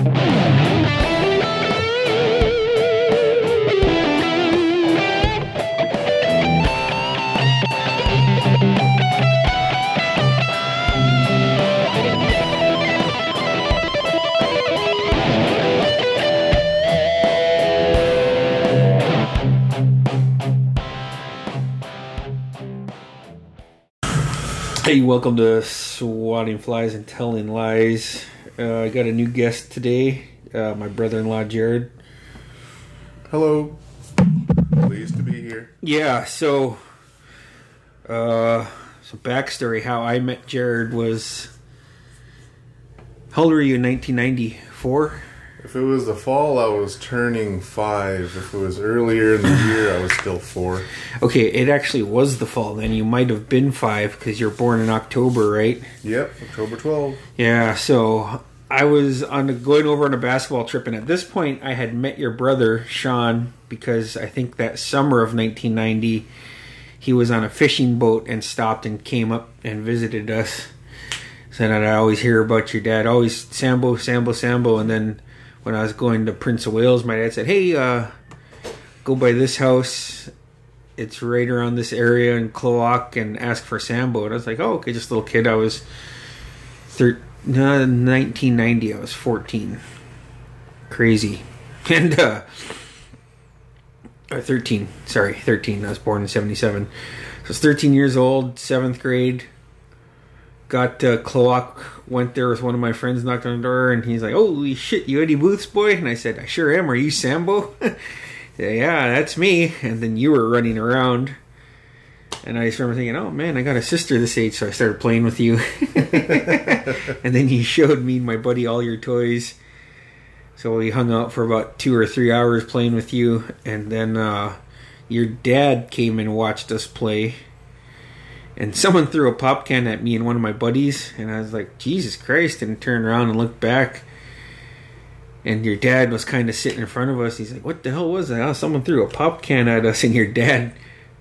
Hey, welcome to Swatting Flies and Telling Lies. Uh, I got a new guest today, uh, my brother-in-law Jared. Hello. Pleased to be here. Yeah, so uh, some backstory. How I met Jared was how old were you in 1994? If it was the fall, I was turning five. If it was earlier in the year, I was still four. Okay, it actually was the fall. Then you might have been five because you're born in October, right? Yep, October 12. Yeah, so I was on a, going over on a basketball trip, and at this point, I had met your brother Sean because I think that summer of 1990, he was on a fishing boat and stopped and came up and visited us. So then I always hear about your dad, always Sambo, Sambo, Sambo, and then when I was going to Prince of Wales, my dad said, "Hey, uh, go by this house." It's right around this area in Klawock and ask for Sambo. And I was like, oh, okay, just a little kid. I was thir- no, 1990. I was 14. Crazy. And, uh, or 13. Sorry, 13. I was born in 77. So I was 13 years old, seventh grade. Got uh, Klawock, went there with one of my friends, knocked on the door, and he's like, holy shit, you Eddie Booth's boy? And I said, I sure am. Are you Sambo? yeah, that's me. And then you were running around. And I just remember thinking, oh man, I got a sister this age, so I started playing with you. and then you showed me and my buddy all your toys. So we hung out for about two or three hours playing with you. And then uh, your dad came and watched us play. And someone threw a pop can at me and one of my buddies. And I was like, Jesus Christ. And turned around and looked back and your dad was kind of sitting in front of us. He's like, "What the hell was that? Oh, someone threw a pop can at us." And your dad,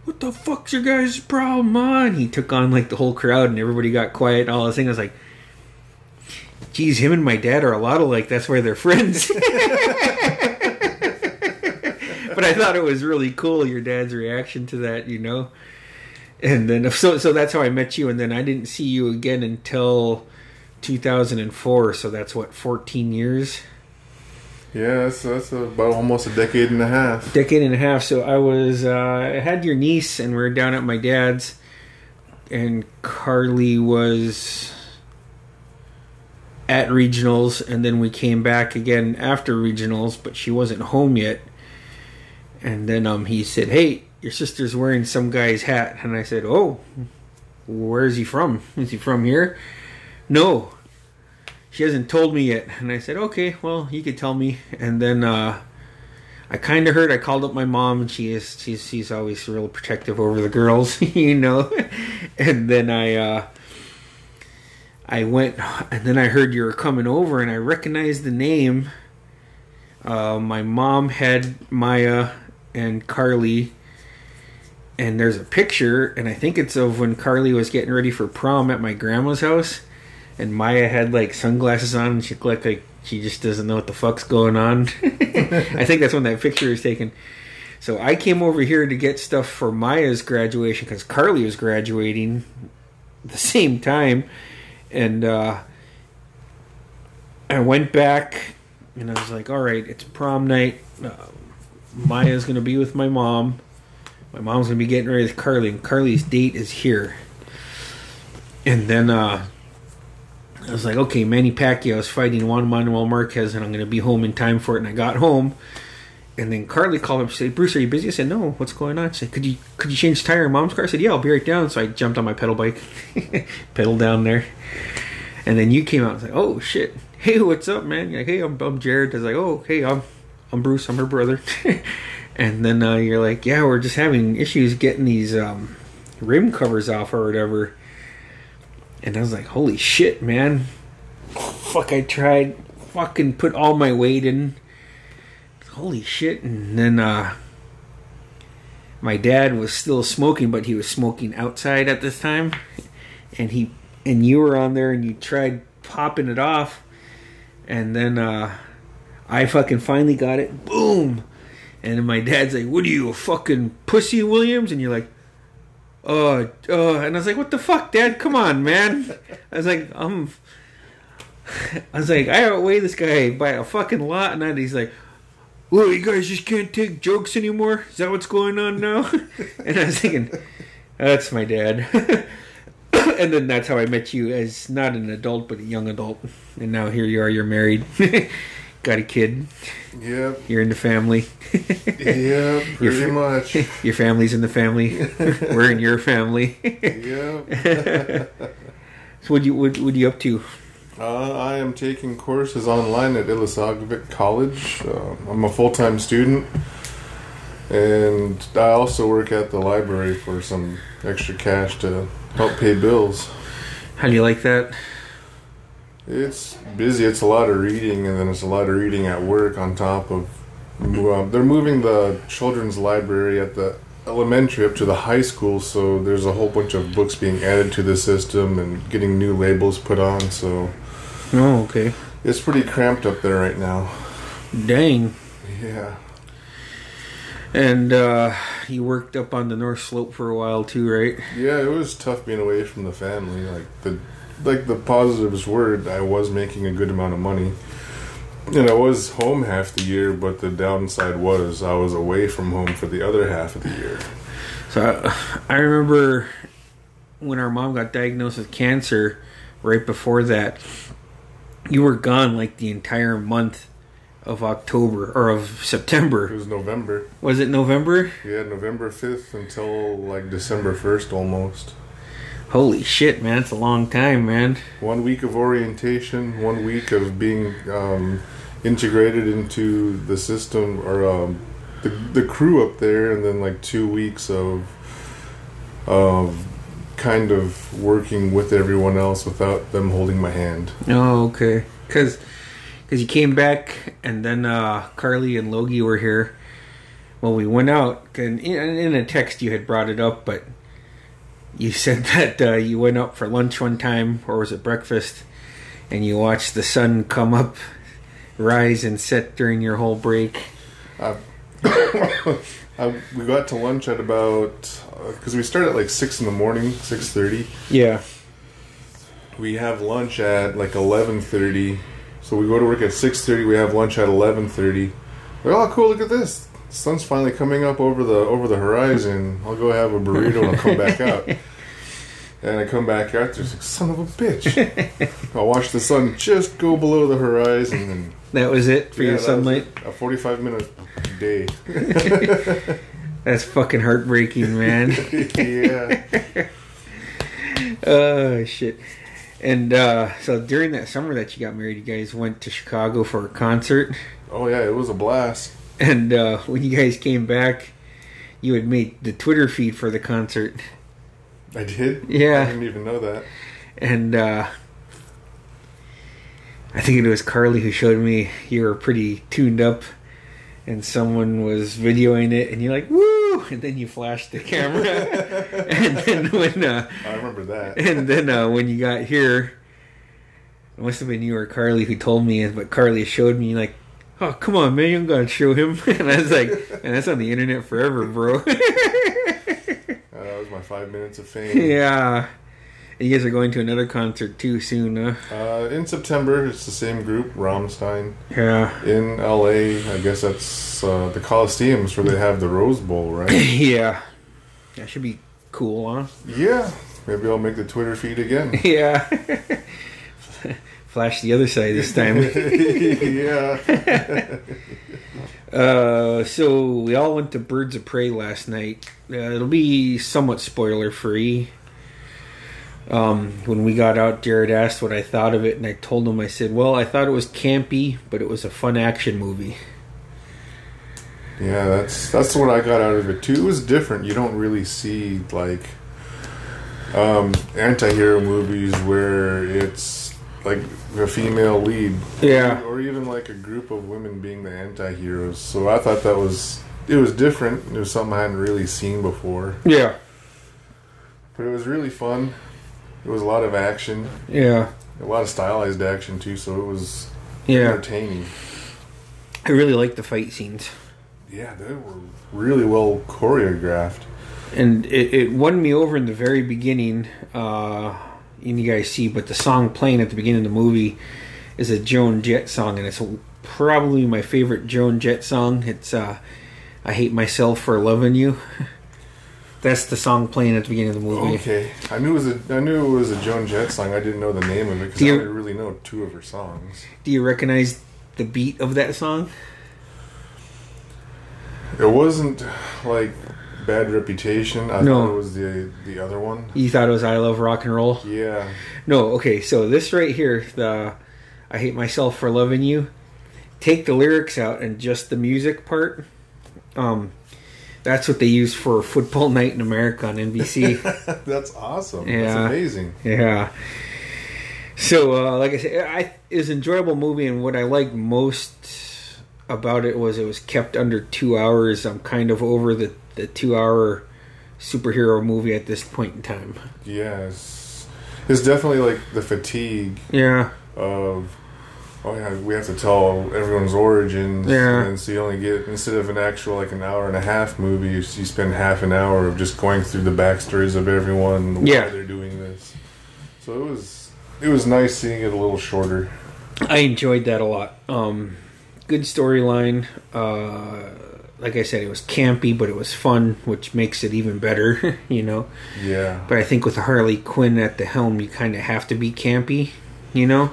"What the fuck's your guys' problem, man?" He took on like the whole crowd, and everybody got quiet. And all this thing I was like, "Geez, him and my dad are a lot alike. That's why they're friends." but I thought it was really cool your dad's reaction to that, you know. And then so so that's how I met you, and then I didn't see you again until 2004. So that's what 14 years. Yeah, that's, that's about almost a decade and a half. Decade and a half. So I was, uh, I had your niece, and we are down at my dad's, and Carly was at regionals, and then we came back again after regionals, but she wasn't home yet. And then um, he said, "Hey, your sister's wearing some guy's hat," and I said, "Oh, where is he from? Is he from here?" No, she hasn't told me yet. And I said, okay, well, you could tell me. And then uh, I kind of heard. I called up my mom, and she is she's she's always real protective over the girls, you know. and then I uh, I went, and then I heard you were coming over, and I recognized the name. Uh, my mom had Maya and Carly. And there's a picture, and I think it's of when Carly was getting ready for prom at my grandma's house and Maya had like sunglasses on and she looked like she just doesn't know what the fuck's going on. I think that's when that picture is taken. So I came over here to get stuff for Maya's graduation because Carly was graduating the same time, and uh, I went back and I was like, "All right, it's prom night. Uh, Maya's gonna be with my mom. My mom's gonna be getting ready with Carly, and Carly's date is here." And then uh, I was like, okay, Manny Pacquiao is fighting Juan Manuel Marquez, and I'm going to be home in time for it. And I got home, and then Carly called up and said, "Bruce, are you busy?" I said, "No, what's going on?" She said, "Could you could you change tire in Mom's car?" I said, "Yeah, I'll be right down." So I jumped on my pedal bike, pedal down there, and then you came out. and was like, "Oh shit, hey, what's up, man?" You're like, "Hey, I'm, I'm Jared." I was like, "Oh, hey, I'm I'm Bruce. I'm her brother." and then uh, you're like, "Yeah, we're just having issues getting these um, rim covers off or whatever." And I was like, holy shit, man. Fuck, I tried fucking put all my weight in. Holy shit. And then, uh, my dad was still smoking, but he was smoking outside at this time. And he, and you were on there and you tried popping it off. And then, uh, I fucking finally got it. Boom. And my dad's like, "What are you, a fucking pussy, Williams?" And you're like, "Uh, uh." And I was like, "What the fuck, Dad? Come on, man." I was like, "I'm." I was like, I outweigh this guy by a fucking lot, and then he's like, "Well, you guys just can't take jokes anymore. Is that what's going on now?" and I was thinking, "That's my dad." and then that's how I met you as not an adult but a young adult, and now here you are. You're married, got a kid. Yep. You're in the family. Yeah, pretty fr- much. your family's in the family. We're in your family. Yep. so what you what, what are you up to? Uh, I am taking courses online at Ilisagvik College. Uh, I'm a full time student, and I also work at the library for some extra cash to help pay bills. How do you like that? It's busy. It's a lot of reading, and then it's a lot of reading at work on top of. Um, they're moving the children's library at the elementary up to the high school, so there's a whole bunch of books being added to the system and getting new labels put on. So Oh, okay. it's pretty cramped up there right now. Dang. Yeah. And uh, you worked up on the North Slope for a while too, right? Yeah, it was tough being away from the family. Like the like the positives were I was making a good amount of money. And I was home half the year, but the downside was I was away from home for the other half of the year. So I, I remember when our mom got diagnosed with cancer. Right before that, you were gone like the entire month of October or of September. It was November. Was it November? Yeah, November 5th until like December 1st almost. Holy shit, man! It's a long time, man. One week of orientation, one week of being um, integrated into the system or um, the, the crew up there, and then like two weeks of of kind of working with everyone else without them holding my hand. Oh, okay. Because because you came back, and then uh, Carly and Logie were here. Well, we went out, and in, in a text you had brought it up, but you said that uh, you went out for lunch one time, or was it breakfast, and you watched the sun come up, rise, and set during your whole break. I, uh, uh, we got to lunch at about uh, because we start at like six in the morning, six thirty. Yeah. We have lunch at like eleven thirty. So we go to work at six thirty. We have lunch at eleven thirty. Oh, cool! Look at this. The sun's finally coming up over the over the horizon. I'll go have a burrito and I'll come back out. And I come back out. There's like son of a bitch. I'll watch the sun just go below the horizon and That was it for yeah, your sunlight? A forty-five minute day. That's fucking heartbreaking, man. yeah. Oh shit. And uh, so during that summer that you got married, you guys went to Chicago for a concert. Oh yeah, it was a blast. And uh, when you guys came back, you had made the Twitter feed for the concert. I did. Yeah. I didn't even know that. And uh, I think it was Carly who showed me you were pretty tuned up, and someone was videoing it, and you're like, "Woo!" And then you flashed the camera, and then when uh, I remember that. and then uh, when you got here, it must have been you or Carly who told me, but Carly showed me like, "Oh, come on, man, you gotta show him." And I was like, "And that's on the internet forever, bro." Uh, that was my five minutes of fame. yeah. And you guys are going to another concert too soon, huh? Uh, in September, it's the same group, Rammstein. Yeah. In LA, I guess that's uh, the Coliseums where they have the Rose Bowl, right? yeah. That should be cool, huh? yeah. Maybe I'll make the Twitter feed again. Yeah. Flash the other side this time. yeah. Uh, so we all went to Birds of Prey last night. Uh, it'll be somewhat spoiler free. Um, when we got out, Jared asked what I thought of it, and I told him I said, "Well, I thought it was campy, but it was a fun action movie." Yeah, that's that's what I got out of it too. It was different. You don't really see like um, anti-hero movies where it's like a female lead, Yeah. or even like a group of women being the anti-heroes. So I thought that was it was different. It was something I hadn't really seen before, Yeah. but it was really fun. It was a lot of action, Yeah. a lot of stylized action too. So it was Yeah. entertaining. I really liked the fight scenes, Yeah, they were really well choreographed. and it, it won me over in the very beginning. Uh, and you guys see, but the song playing at the beginning of the movie is a Joan Jett song, and it's probably my favorite Joan Jett song. It's uh, "I Hate Myself for Loving You." That's the song playing at the beginning of the movie. Okay, I knew it was a I knew it was a Joan Jett song. I didn't know the name of it because I only really know two of her songs. Do you recognize the beat of that song? It wasn't like Bad Reputation. I No. thought it was the the other one. You thought it was "I Love Rock and Roll"? Yeah, No, okay, so this right here, the I hate myself for loving you. Take the lyrics out and just the music part. Um that's what they use for Football Night in America on NBC. that's awesome. Yeah. That's amazing. yeah. So uh like I said, I it was an enjoyable movie and what I liked most about it was it was kept under 2 hours. I'm kind of over the the 2 hour superhero movie at this point in time. Yes, it's definitely like the fatigue Yeah. of oh yeah we have to tell everyone's origins Yeah. and so you only get instead of an actual like an hour and a half movie you, you spend half an hour of just going through the backstories of everyone why Yeah. they're doing this so it was it was nice seeing it a little shorter I enjoyed that a lot. Um, good storyline. Uh, like I said, it was campy, but it was fun, which makes it even better, you know. yeah But I think with Harley Quinn at the helm, you kind of have to be campy, you know.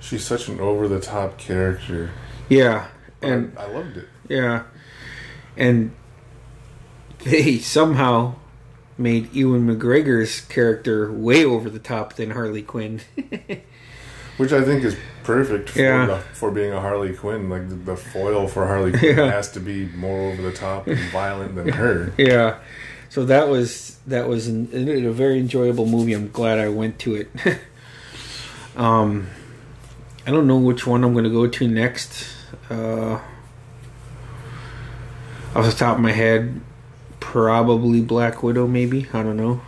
she's such an over the top character Yeah, and I, I loved it yeah, and they somehow made Ewan McGregor's character way over the top than Harley Quinn. which I think is perfect for, Yeah. the, for being a Harley Quinn like the, the foil for Harley Quinn Yeah. has to be more over the top and violent than her Yeah. So that was that was an, a very enjoyable movie. I'm glad I went to it. um, I don't know which one I'm going to go to next. Uh, off the top of my head, probably Black Widow. Maybe I don't know.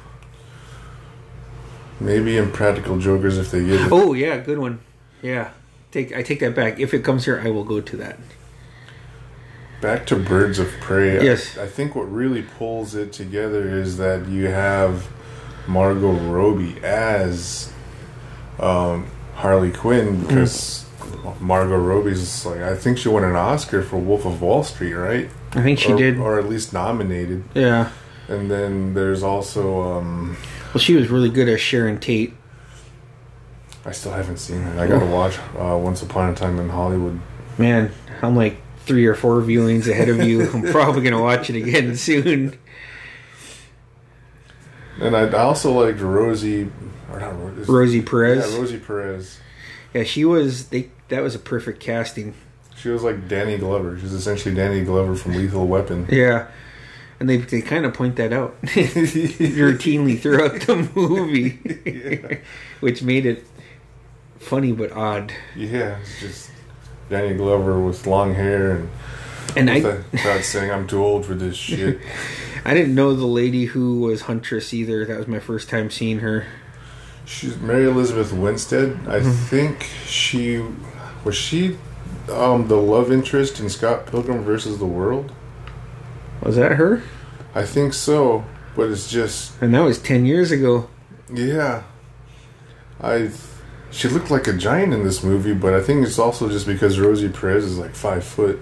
maybe Impractical Jokers if they get it Oh yeah, good one. Yeah, take I take that back. If it comes here, I will go to that. Back to Birds of Prey. I- Yes. I, think what really pulls it together is that you have Margot Robbie as um, Harley Quinn because Margot Robbie's like I think she won an Oscar for Wolf of Wall Street, right? I think she or, did. or at least nominated. yeah. And then there's also um, Well, she was really good as Sharon Tate. I still haven't seen it. I got to watch uh, Once Upon a Time in Hollywood. Man, I'm like three or four viewings ahead of you. I'm probably gonna watch it again soon. And I, also liked Rosie, or not Ro- is- Rosie Perez. Yeah, Rosie Perez. Yeah, she was. They that was a perfect casting. She was like Danny Glover. She's essentially Danny Glover from Lethal Weapon. Yeah, and they they kind of point that out routinely throughout the movie, which made it funny but odd. Yeah, just Danny Glover with long hair and And I without saying I'm too old for this shit. I didn't know the lady who was Huntress either. That was my first time seeing her. She's Mary Elizabeth Winstead. I Mm-hmm. think she was she um, the love interest in Scott Pilgrim versus the World. Was that her? I think so, but it's just And that was ten years ago. yeah. I she looked like a giant in this movie, but I think it's also just because Rosie Perez is like five foot.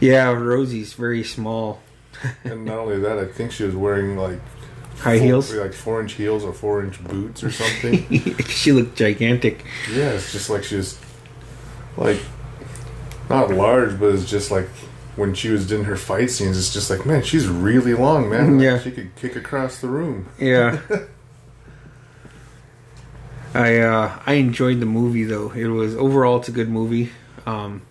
Yeah, Rosie's very small. And not only that, I think she was wearing like High four- heels. like four inch heels or four inch boots or something. she looked gigantic. yeah, it's just like she was like not large, but it's just like when she was in her fight scenes, it's just like man, she's really long, man. Like, Yeah. she could kick across the room. Yeah. I uh, I enjoyed the movie though. It was overall it's a good movie. Um,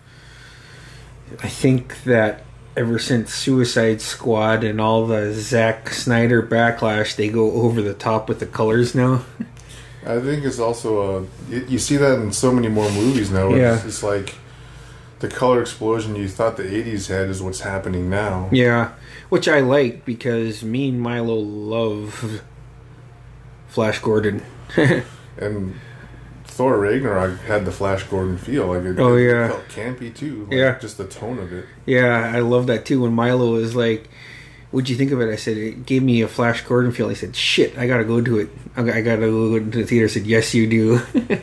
I think that ever since Suicide Squad and all the Zack Snyder backlash, they go over the top with the colors now. I think it's also uh, you, you see that in so many more movies now. It's, Yeah. it's like the color explosion you thought the '80s had is what's happening now. Yeah, which I like because me and Milo love Flash Gordon. And Thor Ragnarok had the Flash Gordon feel. Like it, Oh, it yeah. felt campy too. Like, Yeah. just the tone of it. Yeah, I love that too. When Milo was like, "What'd you think of it?" I said, "It gave me a Flash Gordon feel." He said, "Shit, I gotta go to it. I I gotta go to the theater." I said, "Yes, you do."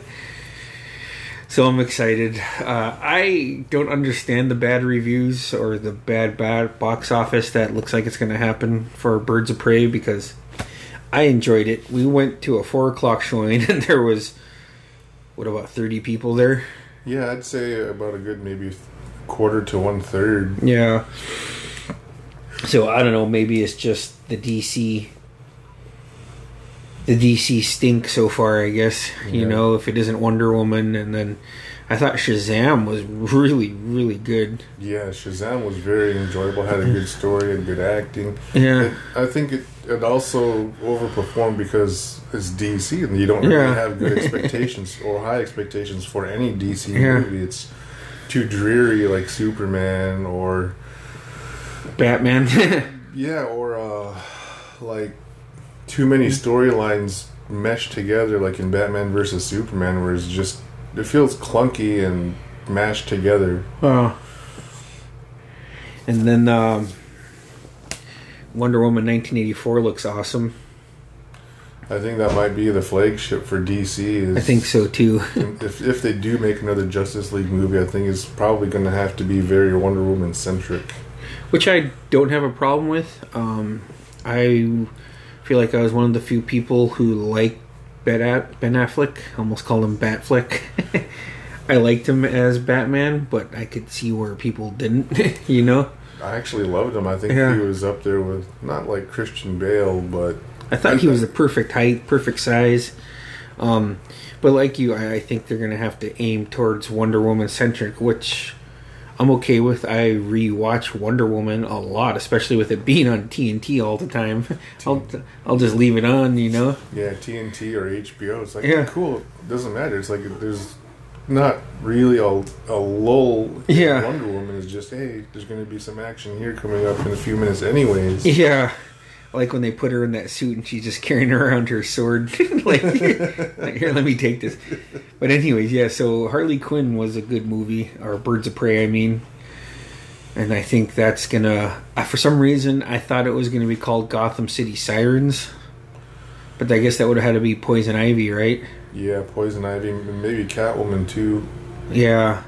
so I'm excited. Uh, I don't understand the bad reviews or the bad bad box office that looks like it's going to happen for Birds of Prey because I enjoyed it. We went to a four o'clock showing and there was what about thirty people there? Yeah, I'd say about a good maybe quarter to one third. Yeah. So I don't know. Maybe it's just the DC. The DC stink so far, I guess. You know, if it isn't Wonder Woman, and then I thought Shazam was really, really good. Yeah, Shazam was very enjoyable. Had a good story and good acting. Yeah, It, I think it, it also overperformed because it's DC and you don't Yeah. really have good expectations or high expectations for any DC Yeah. movie. It's too dreary like Superman or Batman. yeah, or uh, like too many storylines meshed together like in Batman versus Superman where it's just it feels clunky and mashed together. oh. And then um, Wonder Woman 1984 looks awesome. I think that might be the flagship for DC. Is I think so too. if if they do make another Justice League movie, I think it's probably going to have to be very Wonder Woman centric. which I don't have a problem with. Um, I feel like I was one of the few people who liked Ben, ben Affleck. Almost called him Batfleck. I liked him as Batman, but I could see where people didn't. you know, I actually loved him. I think Yeah. he was up there with not like Christian Bale, but I thought he was the perfect height, perfect size. Um, but like you, I, I think they're gonna have to aim towards Wonder Woman centric, which I'm okay with. I rewatch Wonder Woman a lot, especially with it being on TNT all the time. I'll I'll just leave it on, you know. yeah, TNT or HBO. It's like Yeah. cool. It doesn't matter. It's like there's not really a, a lull. Yeah. Wonder Woman is just hey, there's going to be some action here coming up in a few minutes, anyways. Yeah. Like when they put her in that suit and she's just carrying around her sword. like, like, here, let me take this. But, anyways, yeah, so Harley Quinn was a good movie, or Birds of Prey, I mean. And I think that's gonna. For some reason, I thought it was gonna be called Gotham City Sirens. But I guess that would have had to be Poison Ivy, right? Yeah, Poison Ivy, maybe Catwoman too. Yeah.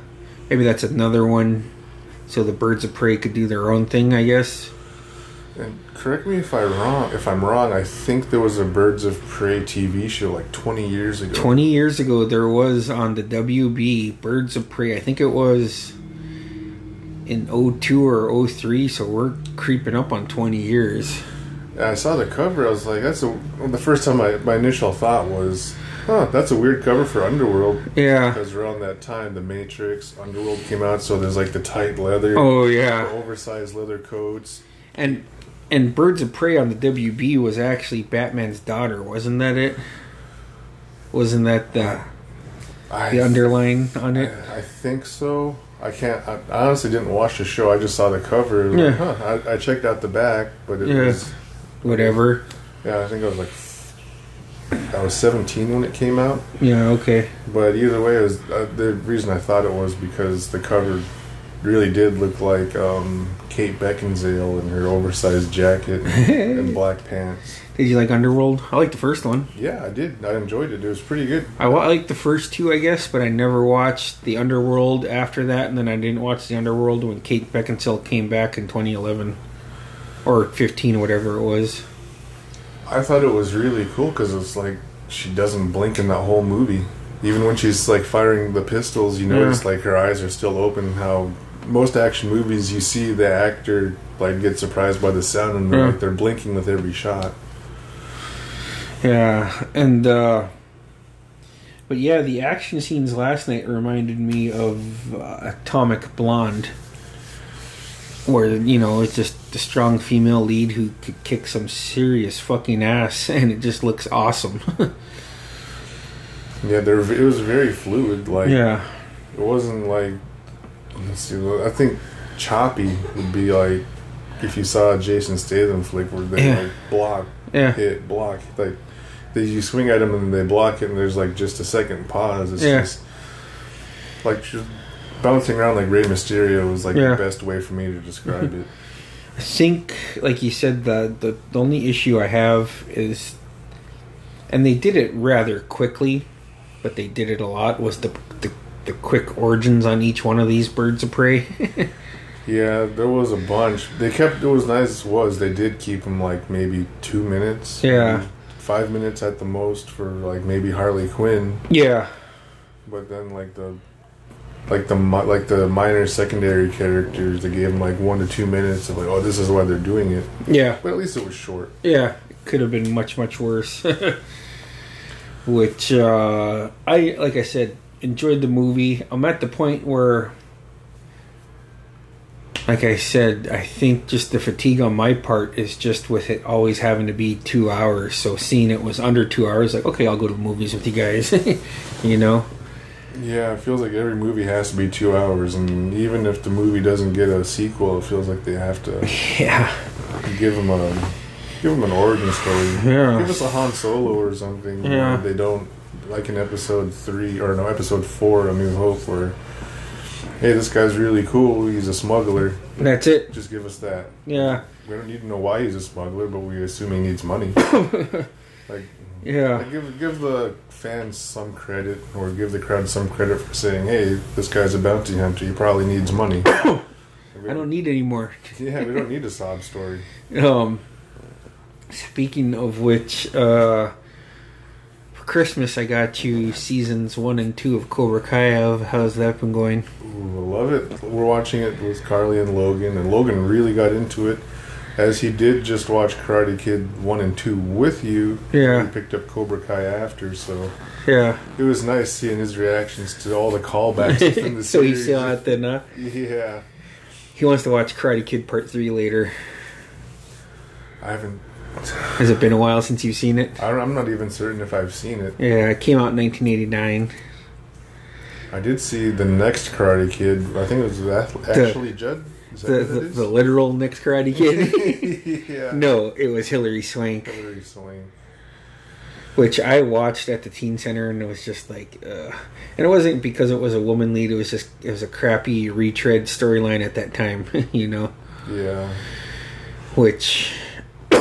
Maybe that's another one. So the Birds of Prey could do their own thing, I guess. And correct me if I wrong. If I'm wrong, I think there was a Birds of Prey TV show like 20 years ago. 20 years ago there was on the WB Birds of Prey. I think it was in 02 or 03, so we're creeping up on 20 years. I saw the cover. I was like, "That's a." well, The first time I, my initial thought was, "Huh, that's a weird cover for Underworld." Yeah. Because around that time, The Matrix, Underworld came out, so there's like the tight leather, Oh yeah. oversized leather coats. And and Birds of Prey on the WB was actually Batman's daughter, wasn't that it? Wasn't that the I, the underline on it? I, I think so. I can't. I honestly didn't watch the show. I just saw the cover. Was Yeah. huh. I, I checked out the back, but it Yeah. was. Whatever. Yeah, I think I was like. I was 17 when it came out. Yeah, okay. But either way, it was uh, the reason I thought it was because the cover really did look like um, Kate Beckinsale in her oversized jacket and, and black pants. Did you like Underworld? I liked the first one. Yeah, I did. I enjoyed it. It was pretty good. I I liked the first two, I guess, but I never watched the Underworld after that, and then I didn't watch the Underworld when Kate Beckinsale came back in 2011 or 15, whatever it was. I thought it was really cool because it's like she doesn't blink in that whole movie. Even when she's like firing the pistols, you Yeah. notice like her eyes are still open. How most action movies, you see the actor like get surprised by the sound and they're, Yeah. like they're blinking with every shot. Yeah, and uh, but yeah, the action scenes last night reminded me of uh, Atomic Blonde, where you know it's just the strong female lead who could kick some serious fucking ass, and it just looks awesome. Yeah, there it was very fluid. Like yeah, it wasn't like let's see. I think choppy would be like if you saw a Jason Statham flick where they Yeah. like block yeah, hit block like they you swing at them and they block it, and there's like just a second pause. It's Yeah. just like just bouncing around like Rey Mysterio was like Yeah. the best way for me to describe it. I think, like you said, the, the the only issue I have is, and they did it rather quickly, but they did it a lot. Was the the, the quick origins on each one of these birds of prey? Yeah, there was a bunch. They kept it was nice as was they did keep them like maybe two minutes. Yeah. five minutes at the most for like maybe Harley Quinn, yeah, but then like the like the like the minor secondary characters they gave them like one to two minutes of like oh this is why they're doing it. yeah, But at least it was short. yeah. It could have been much much worse. Which uh, I like I said enjoyed the movie. I'm at the point where. Like I said, I think just the fatigue on my part is just with it always having to be two hours. So seeing it was under two hours, like okay, I'll go to movies with you guys. you know, Yeah, it feels like every movie has to be two hours, and even if the movie doesn't get a sequel, it feels like they have to yeah, give them a give them an origin story. Yeah. Give us a Han Solo or something. Yeah. they don't like in episode three or no episode four, A New Hope, where hey, this guy's really cool. He's a smuggler. that's it. Just give us that. Yeah, We don't need to know why he's a smuggler, but we assume he needs money. like, yeah, like, give give the fans some credit, or give the crowd some credit for saying, "Hey, this guy's a bounty hunter. He probably needs money." I don't need any more. Yeah, we don't need a sob story. Um, speaking of which, uh, Christmas I got you seasons one and two of Cobra Kai. How- How's that been going? Ooh, I love it. We're watching it with Carly and Logan, and Logan really got into it, as he did just watch Karate Kid one and two with you. Yeah. he picked up Cobra Kai after, so Yeah. it was nice seeing his reactions to all the callbacks within the so he series. saw it then, huh? Yeah, He wants to watch Karate Kid Part 3 later. I haven't. Has it been a while since you've seen it? I'm not even certain if I've seen it. Yeah, it came out in 1989. I did see the next Karate Kid. I think it was actually Judd. Is that The, the, the literal next Karate Kid? yeah. no, it was Hilary Swank. Hilary Swank. which I watched at the teen center, and it was just like, uh, and it wasn't because it was a woman lead. It was just it was a crappy retread storyline at that time, you know, Yeah. which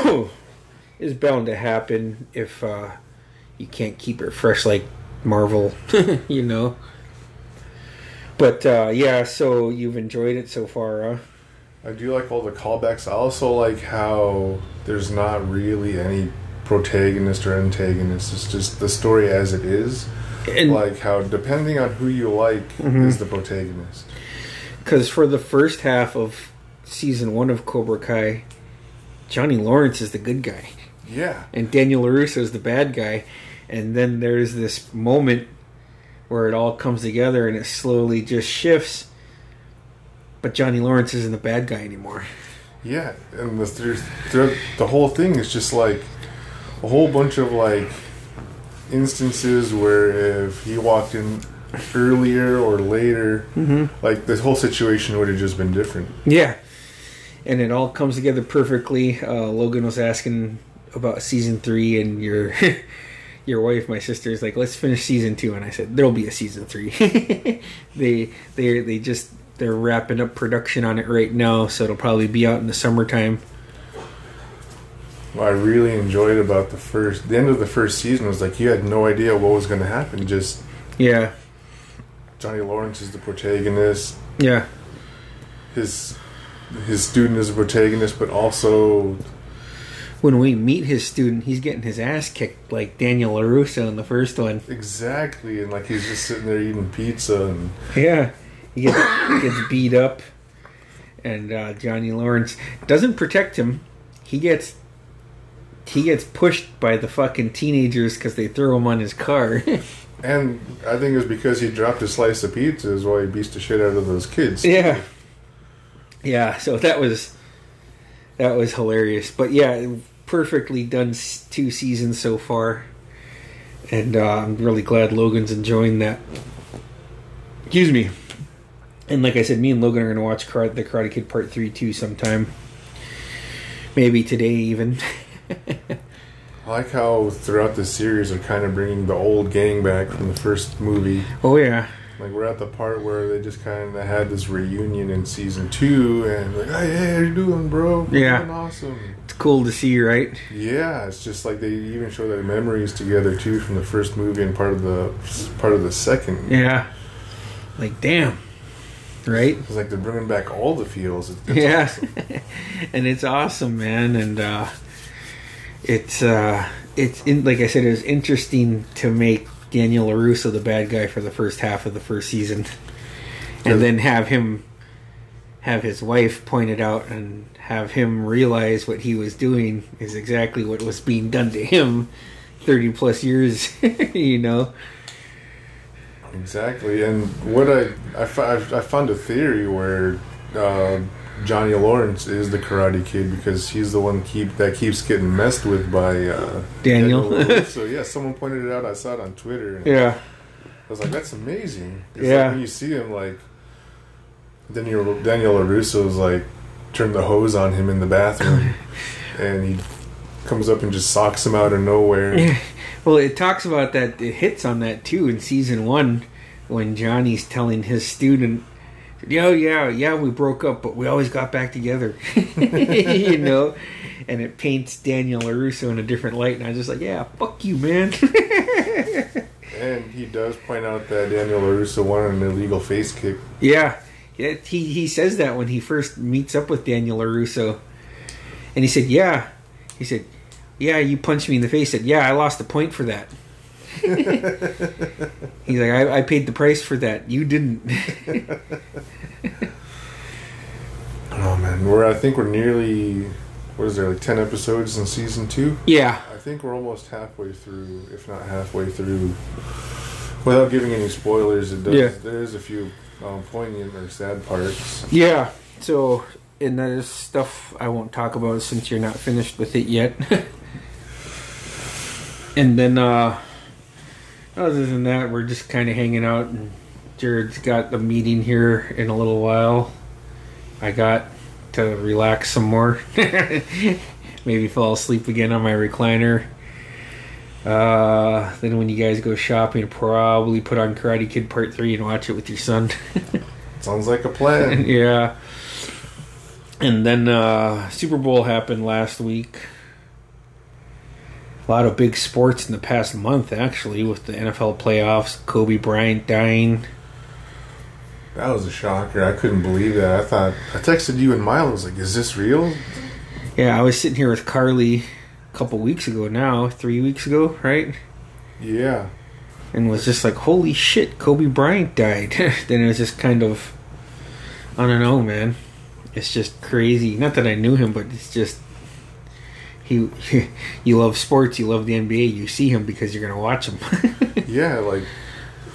is bound to happen if uh, you can't keep it fresh like Marvel, you know. But uh, yeah, so you've enjoyed it so far, huh? I do like all the callbacks. I also like how there's not really any protagonist or antagonist. It's just the story as it is. And like how depending on who you like Mhm. is the protagonist. because for the first half of season one of Cobra Kai, Johnny Lawrence is the good guy. Yeah. and Daniel LaRusso is the bad guy. And then there's this moment where it all comes together and it slowly just shifts. But Johnny Lawrence isn't the bad guy anymore. Yeah, and the, the whole thing is just like a whole bunch of like instances where if he walked in earlier or later, Mm-hmm. like this whole situation would have just been different. Yeah. And it all comes together perfectly. Uh, Logan was asking about season three, and your your wife, my sister, is like, "Let's finish season two. And I said, "There'll be a season three. they they they just they're wrapping up production on it right now, so it'll probably be out in the summertime. What I really enjoyed about the first, the end of the first season was like you had no idea what was going to happen. Just Yeah, Johnny Lawrence is the protagonist. yeah. His his student is a protagonist, but also when we meet his student, he's getting his ass kicked like Daniel LaRusso in the first one. exactly, and like he's just sitting there eating pizza and Yeah, he gets, gets beat up, and uh, Johnny Lawrence doesn't protect him. He gets he gets pushed by the fucking teenagers because they throw him on his car. And I think it's because he dropped a slice of pizza is why he beats the shit out of those kids. yeah, yeah. So that was that was hilarious. But yeah, perfectly done. Two seasons so far, and uh, I'm really glad Logan's enjoying that. Excuse me. And like I said, me and Logan are going to watch Kar- the Karate Kid Part Three too sometime. Maybe today even. I like how throughout the series they're kind of bringing the old gang back from the first movie. Oh yeah, Like we're at the part where they just kind of had this reunion in season two, and like, hey, hey, how you doing, bro? We're Yeah. doing awesome. it's cool to see, you, right? Yeah, it's just like they even show their memories together too from the first movie and part of the part of the second. Yeah. Like damn, right? It's like they're bringing back all the feels. It's, it's yeah, awesome. and it's awesome, man. And uh, it's uh, it's in, like I said, it was interesting to make Daniel Larusso the bad guy for the first half of the first season, and then have him have his wife pointed out and have him realize what he was doing is exactly what was being done to him 30 plus years you know? Exactly, and what I I, I found a theory where uh, Johnny Lawrence is the Karate Kid because he's the one keep that keeps getting messed with by uh, Daniel. so yeah, someone pointed it out. I saw it on Twitter. And yeah I was like, that's amazing. It's Yeah. like when you see him, like Daniel Daniel Larusso's like turned the hose on him in the bathroom, and he comes up and just socks him out of nowhere. Yeah. Well, it talks about that. It hits on that too in season one when Johnny's telling his student, "Yo, oh, yeah, yeah, we broke up, but we always got back together." you know, and it paints Daniel Larusso in a different light, and I was just like, "Yeah, fuck you, man." And he does point out that Daniel Larusso won an illegal face kick. yeah, yeah. He he says that when he first meets up with Daniel Larusso, and he said, "Yeah," he said. Yeah, you punched me in the face. Said, yeah, I lost a point for that. He's like, I, I paid the price for that. You didn't. Oh man, we're I think we're nearly what is there like ten episodes in season two? yeah, I think we're almost halfway through, if not halfway through. Without giving any spoilers, it does. Yeah. There is a few um, poignant or sad parts. yeah. So, and that is stuff I won't talk about since you're not finished with it yet. and then, uh other than that, we're just kind of hanging out, and Jared's got a meeting here in a little while. I got to relax some more. Maybe fall asleep again on my recliner. Uh, then when you guys go shopping, probably put on Karate Kid Part 3 and watch it with your son. Sounds like a plan. yeah. And then uh, Super Bowl happened last week. A lot of big sports in the past month, actually, with the NFL playoffs, Kobe Bryant dying. that was a shocker. I couldn't believe that. I thought I texted you and Milo. I was like, "Is this real?" Yeah, I was sitting here with Carly a couple weeks ago now, three weeks ago, right? Yeah. And was just like, holy shit, Kobe Bryant died. then it was just kind of, I don't know, man. It's just crazy. Not that I knew him, but it's just he. you love sports, you love the NBA, you see him because you're gonna watch him. Yeah, like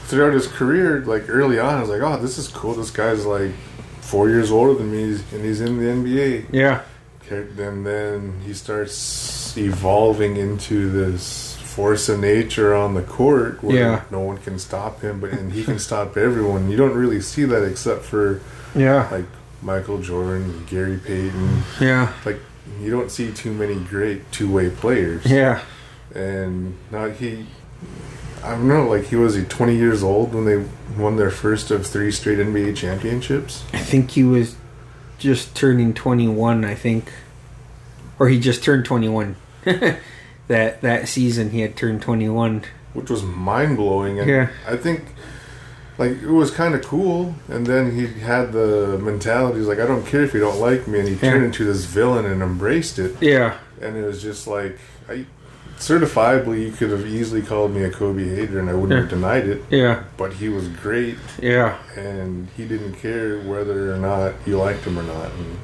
throughout his career, like early on, I was like, "Oh, this is cool. This guy's like four years older than me, and he's in the NBA." yeah, And then he starts evolving into this force of nature on the court where Yeah. no one can stop him, but and he can stop everyone. You don't really see that except for yeah, like Michael Jordan, Gary Payton. yeah, Like you don't see too many great two-way players. yeah, And now he, I don't know, like he was he 20 years old when they won their first of three straight NBA championships. I think he was just turning 21. I think, or he just turned 21. that that season, he had turned 21. which was mind blowing. And Yeah. I think like it was kind of cool. And then he had the mentality, he's like, I don't care if you don't like me, and he turned Yeah. into this villain and embraced it. Yeah, And it was just like, I certifiably, you could have easily called me a Kobe hater, and I wouldn't Yeah. have denied it. yeah, But he was great, yeah. and he didn't care whether or not you liked him or not. And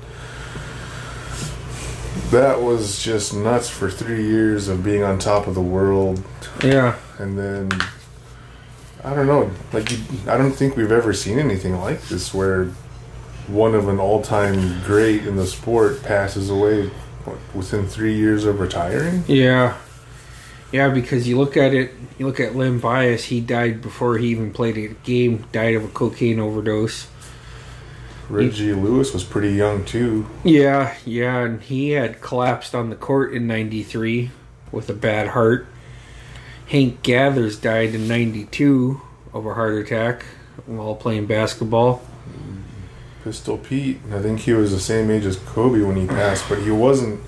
that was just nuts for three years of being on top of the world Yeah, and then I don't know. Like you, I don't think we've ever seen anything like this where one of an all-time great in the sport passes away what, within three years of retiring. yeah, yeah. Because you look at it, you look at Len Bias. He died before he even played a game. Died of a cocaine overdose. Reggie Lewis was pretty young too. Yeah, yeah, and he had collapsed on the court in '93 with a bad heart. Hank Gathers died in 92 of a heart attack while playing basketball. Pistol Pete. I think he was the same age as Kobe when he passed, but he wasn't.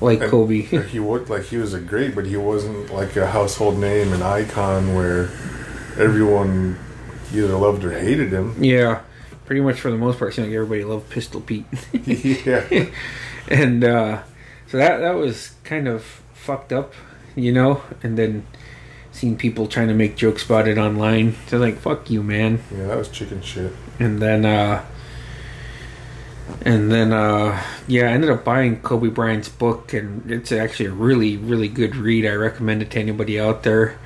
Like And- Kobe. He would like he was a great, but he wasn't like a household name, an icon where everyone either loved or hated him. yeah, pretty much for the most part, it seemed like everybody loved Pistol Pete. yeah, and uh, so that that was kind of fucked up, you know. And then seeing people trying to make jokes about it online, so like fuck you, man. yeah, that was chicken shit. And then uh, and then uh, yeah, I ended up buying Kobe Bryant's book, and it's actually a really really good read. I recommend it to anybody out there.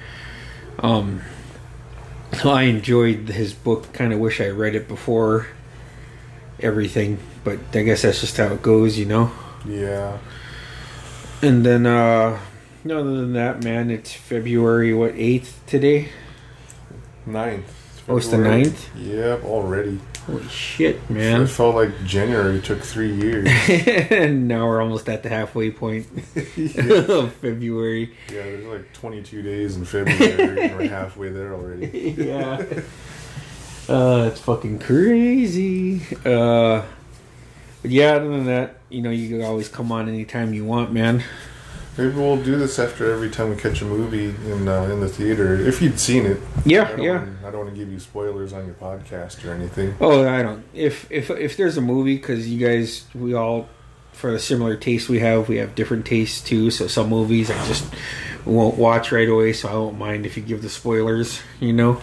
Um, I enjoyed his book. Kind of wish I read it before everything, but I guess that's just how it goes, you know. Yeah, And then, uh, other than that, man, it's February, what, 8th today? ninth. Oh, it's the February. 9th? Yep, already. Holy shit, man. It felt like January took three years. and now we're almost at the halfway point of February. yeah, there's like 22 days in February, and we're halfway there already. yeah. Uh, it's fucking crazy. Uh, but yeah, other than that, you know, you can always come on anytime you want, man. Maybe we'll do this after every time we catch a movie in uh, in the theater. If you'd seen it, Yeah, don't, yeah. wanna- I don't want to give you spoilers on your podcast or anything. Oh, I don't. If if if there's a movie, because you guys, we all, for the similar taste we have, we have different tastes too. So some movies I just won't watch right away. So I won't mind if you give the spoilers. You know.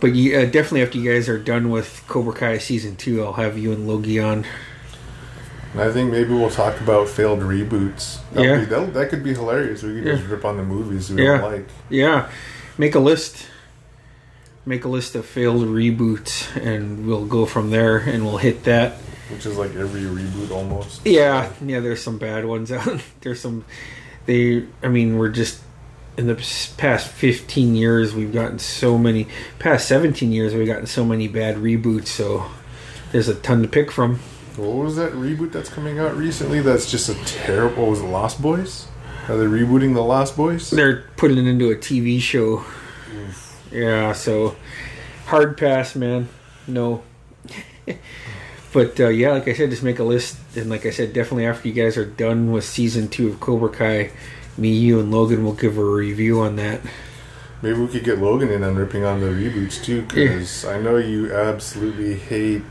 But you, uh, definitely after you guys are done with Cobra Kai season two, I'll have you and Logie on. And I think maybe we'll talk about failed reboots. That Yeah. Be, that, that could be hilarious. We could Yeah. just rip on the movies we Yeah. don't like. Yeah, make a list. Make a list of failed reboots, and we'll go from there, and we'll hit that. Which is like every reboot almost. Yeah, yeah. There's some bad ones out. There's some. They. I mean, we're just in the past 15 years we've gotten so many. Past 17 years we've gotten so many bad reboots. So there's a ton to pick from. What was that reboot that's coming out recently? That's just a terrible. Was it Lost Boys? Are they rebooting the Lost Boys? They're putting it into a TV show. Yeah. So hard pass, man. No. But uh, yeah, like I said, just make a list, and like I said, definitely after you guys are done with season two of Cobra Kai, me, you, and Logan will give a review on that. Maybe we could get Logan in on ripping on the reboots too, because I know you absolutely hate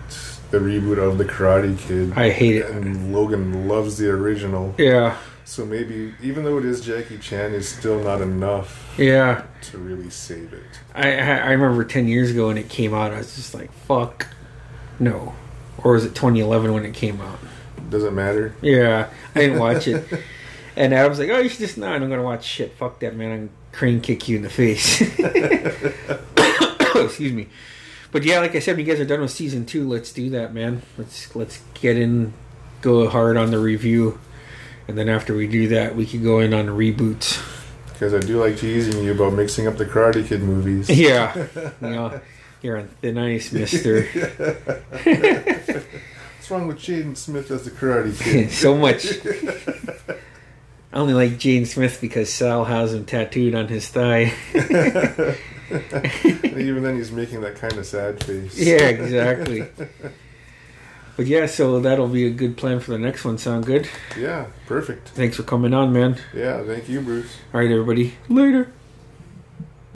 the reboot of the Karate Kid. I hate it. and Logan loves the original. Yeah, So maybe, even though it is Jackie Chan, it's still not enough yeah. to really save it. I I remember ten years ago when it came out, I was just like, "Fuck, no," or was it 2011 when it came out? Doesn't matter. Yeah, I didn't watch it, and I was like, "Oh, you should just not. I'm gonna watch shit. Fuck that, man. I'm gonna crane kick you in the face." Excuse me. But yeah, like I said, when you guys are done with season two, let's do that, man. Let's let's get in, go hard on the review, and then after we do that, we can go in on reboots. Because I do like teasing you about mixing up the Karate Kid movies. Yeah, you know, you're on thin ice, Mister. What's wrong with Jaden Smith as the Karate Kid? so much. I only like Jaden Smith because Sal has him tattooed on his thigh. Even then, he's making that kind of sad face. yeah, exactly. But yeah, so that'll be a good plan for the next one. Sound good? Yeah, perfect. Thanks for coming on, man. Yeah, thank you, Bruce. All right, everybody. Later.